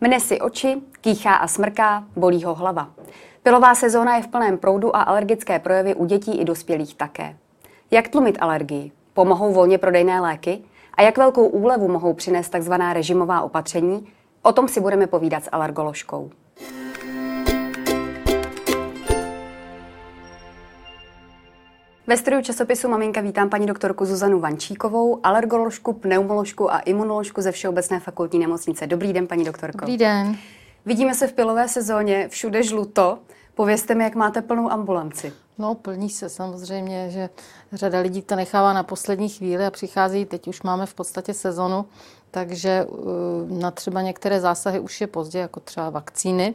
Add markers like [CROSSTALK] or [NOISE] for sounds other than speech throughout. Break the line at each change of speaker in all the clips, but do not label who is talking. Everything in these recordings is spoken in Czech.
Mne si oči, kýchá a smrká, bolí ho hlava. Pilová sezóna je v plném proudu a alergické projevy u dětí i dospělých také. Jak tlumit alergii? Pomohou volně prodejné léky? A jak velkou úlevu mohou přinést tzv. režimová opatření? O tom si budeme povídat s alergoložkou. Ve studiu časopisu Maminka vítám paní doktorku Zuzanu Vančíkovou, alergoložku, pneumoložku a imunoložku ze Všeobecné fakultní nemocnice. Dobrý den, paní doktorko.
Dobrý den.
Vidíme se v pilové sezóně, všude žluto. Povězte mi, jak máte plnou ambulanci.
No, plní se samozřejmě, že řada lidí to nechává na poslední chvíli a přichází, teď už máme v podstatě sezonu, takže uh, na třeba některé zásahy už je pozdě, jako třeba vakcíny,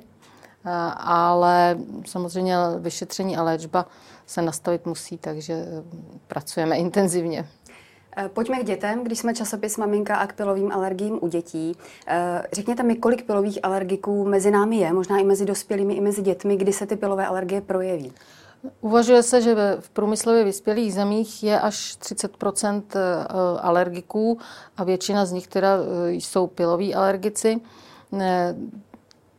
ale samozřejmě vyšetření a léčba se nastavit musí, takže uh, pracujeme intenzivně.
Pojďme k dětem, když jsme časopis Maminka a k pilovým alergiím u dětí. Řekněte mi, kolik pilových alergiků mezi námi je, možná i mezi dospělými, i mezi dětmi, kdy se ty pilové alergie projeví?
Uvažuje se, že v průmyslově vyspělých zemích je až 30 eh, alergiků a většina z nich teda eh, jsou piloví alergici.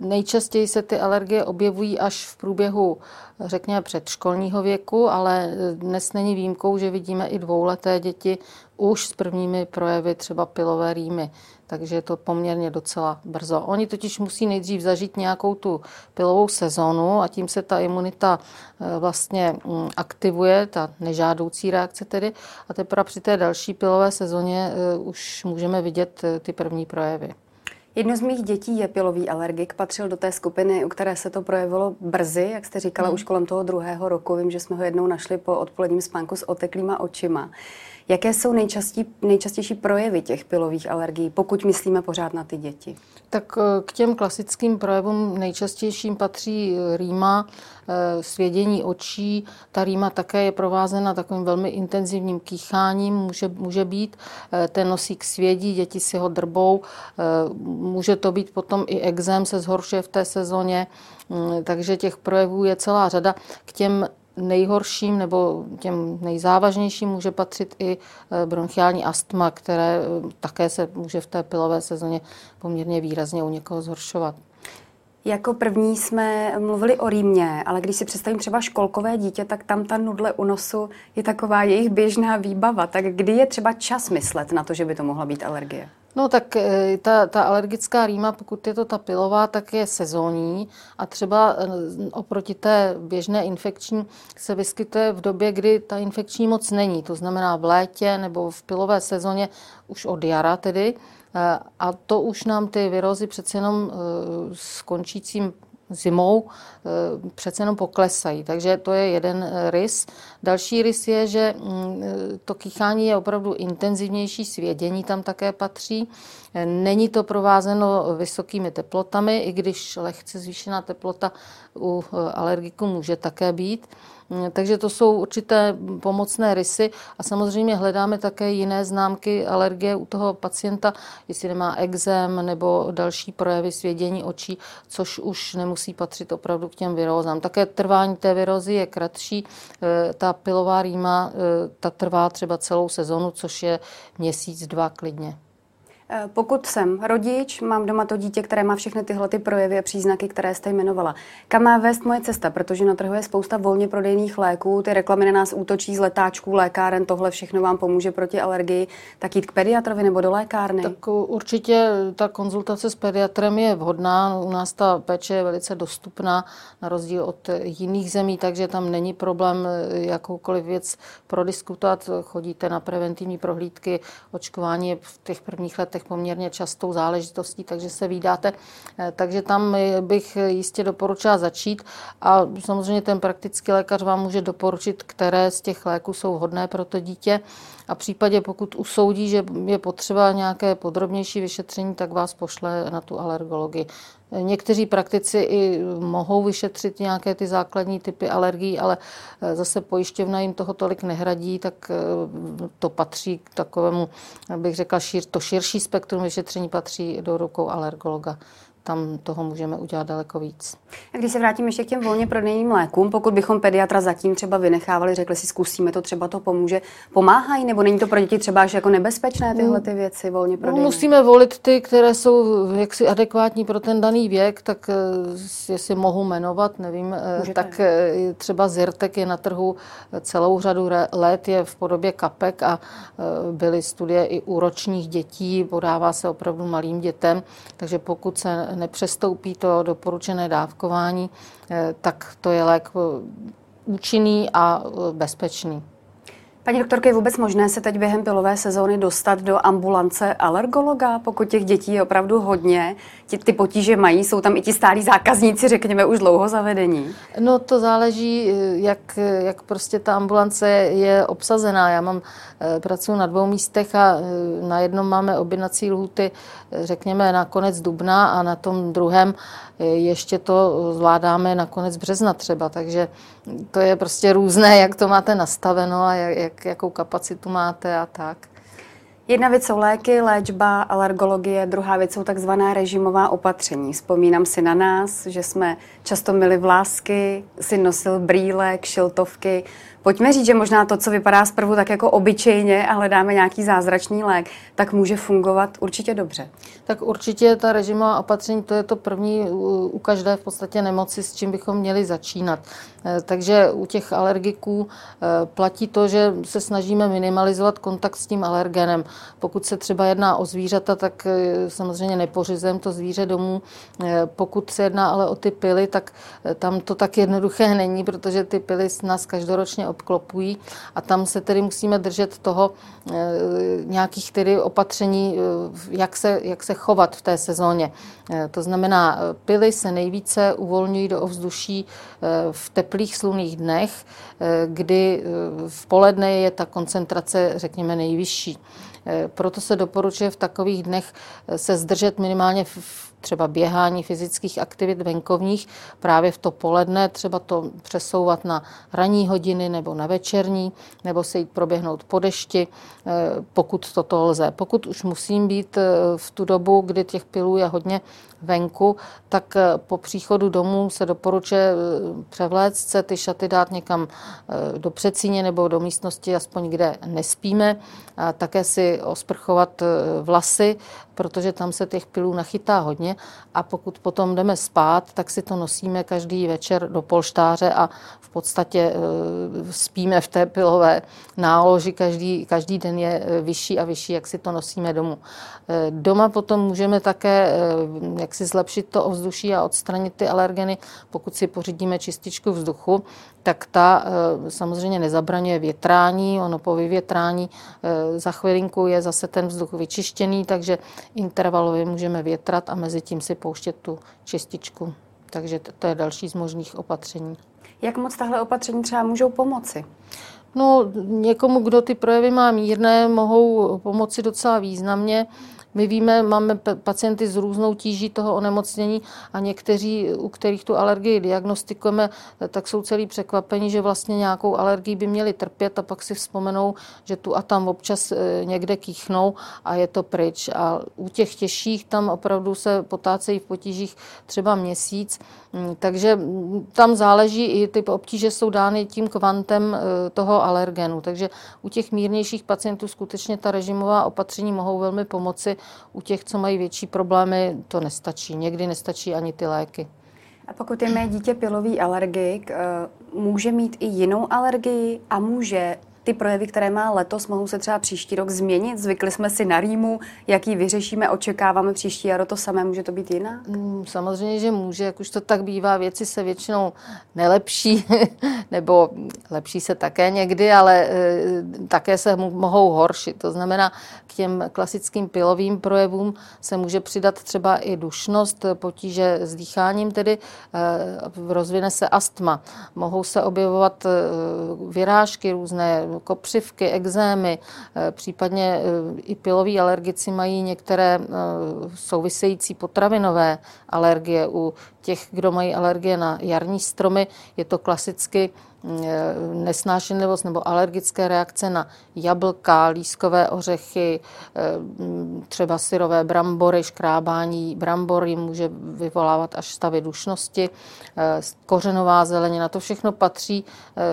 Nejčastěji se ty alergie objevují až v průběhu, řekněme, předškolního věku, ale dnes není výjimkou, že vidíme i dvouleté děti už s prvními projevy třeba pilové rýmy takže je to poměrně docela brzo. Oni totiž musí nejdřív zažít nějakou tu pilovou sezonu a tím se ta imunita eh, vlastně mm, aktivuje, ta nežádoucí reakce tedy, a teprve při té další pilové sezóně eh, už můžeme vidět eh, ty první projevy.
Jedno z mých dětí je pilový alergik, patřil do té skupiny, u které se to projevilo brzy, jak jste říkala, hmm. už kolem toho druhého roku. Vím, že jsme ho jednou našli po odpoledním spánku s oteklýma očima. Jaké jsou nejčastí, nejčastější projevy těch pilových alergií, pokud myslíme pořád na ty děti?
Tak eh, k těm klasickým projevům nejčastějším patří eh, rýma, svědění očí. Ta rýma také je provázena takovým velmi intenzivním kýcháním, může, může být. Ten nosík svědí, děti si ho drbou. Může to být potom i exém, se zhoršuje v té sezóně. Mm, takže těch projevů je celá řada. K těm nejhorším nebo těm nejzávažnějším může patřit i eh, bronchiální astma, které eh, také se může v té pilové sezóně poměrně výrazně u někoho zhoršovat.
Jako první jsme mluvili o rýmě, ale když si představím třeba školkové dítě, tak tam ta nudle u nosu je taková jejich běžná výbava. Tak kdy je třeba čas myslet na to, že by to mohla být alergie?
No tak eh, ta, ta alergická rýma, pokud je to ta pilová, tak je sezónní a třeba eh, oproti té běžné infekční se vyskytuje v době, kdy ta infekční moc není. To znamená v létě nebo v pilové sezóně už od jara tedy. Eh, a to už nám ty virózy přece jenom s končícím zimou eh, přece jenom poklesají. Takže to je jeden eh, rys. Další rys je, že mm, eh, to kýchání je opravdu intenzivnější, svědění tam také patří. Není to provázeno vysokými teplotami, i když lehce zvýšená teplota u alergiků může také být. Mm, takže to jsou určité pomocné rysy a samozřejmě hledáme také jiné známky alergie u toho pacienta, jestli nemá exém nebo další projevy svědění očí, což už nemusí patřit opravdu k těm virózám. Také trvání té virózy je kratší. E, ta pilová rýma, e, ta trvá třeba celou sezonu, což je měsíc, dva klidně.
Eh, pokud jsem rodič, mám doma to dítě, které má všechny tyhle ty projevy a příznaky, které jste jmenovala. Kam má vést moje cesta? Protože na trhu je spousta volně prodejných léků, ty reklamy na nás útočí z letáčků, lékáren, tohle všechno vám pomůže proti alergii. Tak jít k pediatrovi nebo do lékárny?
Tak určitě ta konzultace s pediatrem je vhodná. U nás ta péče je velice dostupná, na rozdíl od jiných zemí, takže tam není problém eh, jakoukoliv věc prodiskutovat. Chodíte na preventivní prohlídky, očkování je v těch prvních letech letech poměrně častou záležitostí, takže se vydáte. Eh, takže tam bych jistě doporučila začít a samozřejmě ten praktický lékař vám může doporučit, které z těch léků jsou vhodné pro to dítě a v případě, pokud usoudí, že je potřeba nějaké podrobnější vyšetření, tak vás pošle na tu alergologii. Někteří praktici i mohou vyšetřit nějaké ty základní typy alergií, ale eh, zase pojišťovna jim toho tolik nehradí, tak eh, to patří k takovému, bych řekla, šír, to širší spektrum vyšetření patří do rukou alergologa. Tam toho můžeme udělat daleko víc.
A když se vrátím ještě k těm volně prodejným lékům, pokud bychom pediatra zatím třeba vynechávali, řekli si, zkusíme to, třeba to pomůže, pomáhají, nebo není to pro děti třeba až jako nebezpečné tyhle ty věci volně prodejné?
No, musíme volit ty, které jsou jaksi adekvátní pro ten daný věk, tak eh, jestli mohu jmenovat, nevím, eh, Můžete. tak třeba Zyrtek je na trhu celou řadu let, je v podobě kapek a byly studie i u ročních dětí, podává se opravdu malým dětem, takže pokud se nepřestoupí to doporučené dávkování, eh, tak to je lék eh, účinný a eh, bezpečný.
Paní doktorko, je vůbec možné se teď během pilové sezóny dostat do ambulance alergologa, pokud těch dětí je opravdu hodně? Ti, ty potíže mají, jsou tam i ti stálí zákazníci, řekněme, už dlouho zavedení?
No to záleží, jak, jak prostě ta ambulance je obsazená. Já mám, eh, pracuji na dvou místech a eh, na jednom máme objednací lhuty, eh, řekněme, na konec dubna a na tom druhém ještě to zvládáme na konec března třeba, takže to je prostě různé, jak to máte nastaveno a jak, jak, jakou kapacitu máte a tak.
Jedna věc jsou léky, léčba, alergologie, druhá věc jsou takzvaná režimová opatření. Vzpomínám si na nás, že jsme často měli vlásky, si nosil brýle, kšiltovky. Pojďme říct, že možná to, co vypadá zprvu tak jako obyčejně a hledáme nějaký zázračný lék, tak může fungovat určitě dobře.
Tak určitě ta režimová opatření, to je to první u každé v podstatě nemoci, s čím bychom měli začínat. Eh, takže u těch alergiků eh, platí to, že se snažíme minimalizovat kontakt s tím alergenem. Pokud se třeba jedná o zvířata, tak eh, samozřejmě nepořizujeme to zvíře domů. Pokud se jedná ale o ty pily, tak tam to tak jednoduché [LAUGHS] není, protože ty pily nás každoročně obklopují a tam se tedy musíme držet toho nějakých tedy opatření, jak se, jak se chovat v té sezóně. To znamená, pily se nejvíce uvolňují do ovzduší v teplých slunných dnech, eh, kdy eh, v poledne je ta koncentrace, řekněme, nejvyšší. Eh, proto se doporučuje v takových dnech se zdržet minimálně v třeba běhání fyzických aktivit venkovních právě v to poledne, třeba to přesouvat na ranní hodiny nebo na večerní, nebo se jít proběhnout po dešti, pokud toto lze. Pokud už musím být v tu dobu, kdy těch pilů je hodně venku, tak eh, po příchodu domů se doporučuje eh, převléct se, ty šaty dát někam eh, do přecíně nebo do místnosti, aspoň kde nespíme. A také si osprchovat vlasy, protože tam se těch pilů nachytá hodně. A pokud potom jdeme spát, tak si to nosíme každý večer do polštáře a v podstatě spíme v té pilové náloži. Každý, každý den je vyšší a vyšší, jak si to nosíme domů. Doma potom můžeme také, jak si zlepšit to ovzduší a odstranit ty alergeny. Pokud si pořídíme čističku vzduchu, tak ta samozřejmě nezabraňuje větrání. Ono po vyvětrání za chvilinku je zase ten vzduch vyčištěný, takže intervalově můžeme větrat a mezi tím si pouštět tu čističku. Takže to je další z možných opatření.
Jak moc tahle opatření třeba můžou pomoci?
No, někomu, kdo ty projevy má mírné, mohou pomoci docela významně. My víme, máme pacienty s různou tíží toho onemocnění a někteří, u kterých tu alergii diagnostikujeme, tak jsou celý překvapení, že vlastně nějakou alergii by měli trpět a pak si vzpomenou, že tu a tam občas e, někde kýchnou a je to pryč. A u těch těžších tam opravdu se potácejí v potížích třeba měsíc, mm, takže tam záleží i ty obtíže jsou dány tím kvantem e, toho alergenu. Takže u těch mírnějších pacientů skutečně ta režimová opatření mohou velmi pomoci u těch, co mají větší problémy, to nestačí. Někdy nestačí ani ty léky.
A pokud je mé dítě pilový alergik, eh, může mít i jinou alergii a může ty projevy, které má letos, mohou se třeba příští rok změnit? Zvykli jsme si na rýmu, jaký vyřešíme, očekáváme příští jaro to samé, může to být jinak?
Mm, samozřejmě, že může, jak už to tak bývá, věci se většinou nelepší, [LAUGHS] nebo lepší se také někdy, ale e, také se mohou horšit. To znamená, k těm klasickým pilovým projevům se může přidat třeba i dušnost, potíže s dýcháním, tedy e, rozvine se astma. Mohou se objevovat e, vyrážky různé, kopřivky, exémy, eh, případně eh, i piloví alergici mají některé eh, související potravinové alergie. U těch, kdo mají alergie na jarní stromy, je to klasicky nesnášenlivost nebo alergické reakce na jablka, lískové ořechy, třeba syrové brambory, škrábání brambory může vyvolávat až stavy dušnosti, kořenová zelenina, to všechno patří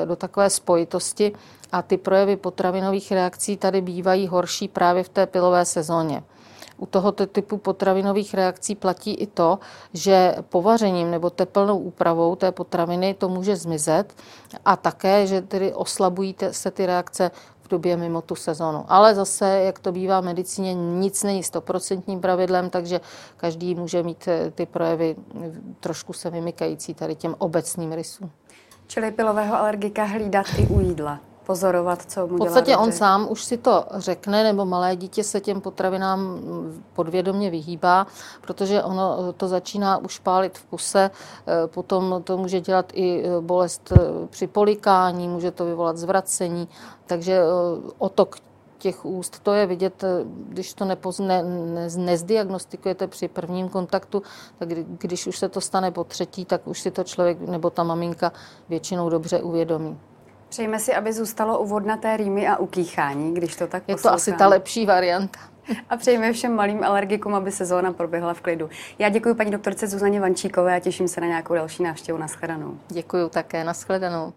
do takové spojitosti a ty projevy potravinových reakcí tady bývají horší právě v té pilové sezóně. U tohoto typu potravinových reakcí platí i to, že povařením nebo teplnou úpravou té potraviny to může zmizet a také, že tedy oslabují se ty reakce v době mimo tu sezonu. Ale zase, jak to bývá v medicíně, nic není stoprocentním pravidlem, takže každý může mít eh, ty projevy trošku se vymykající tady těm obecným rysům.
Čili pilového alergika hlídat i u jídla pozorovat, co mu
V podstatě on sám už si to řekne, nebo malé dítě se těm potravinám podvědomě vyhýbá, protože ono to začíná už pálit v puse, eh, potom to může dělat i eh, bolest eh, při polikání, může to vyvolat zvracení, takže otok těch úst. To je vidět, když to nepozne, ne, nezdiagnostikujete při prvním kontaktu, tak když už se to stane po třetí, tak už si to člověk nebo ta maminka většinou dobře uvědomí.
Přejme si, aby zůstalo u vodnaté rýmy a ukýchání, když to tak
Je to asi ta lepší varianta.
A přejme všem malým alergikům, aby sezóna proběhla v klidu. Já děkuji paní doktorce Zuzaně Vančíkové a těším se na nějakou další návštěvu. Naschledanou.
Děkuji také. Naschledanou.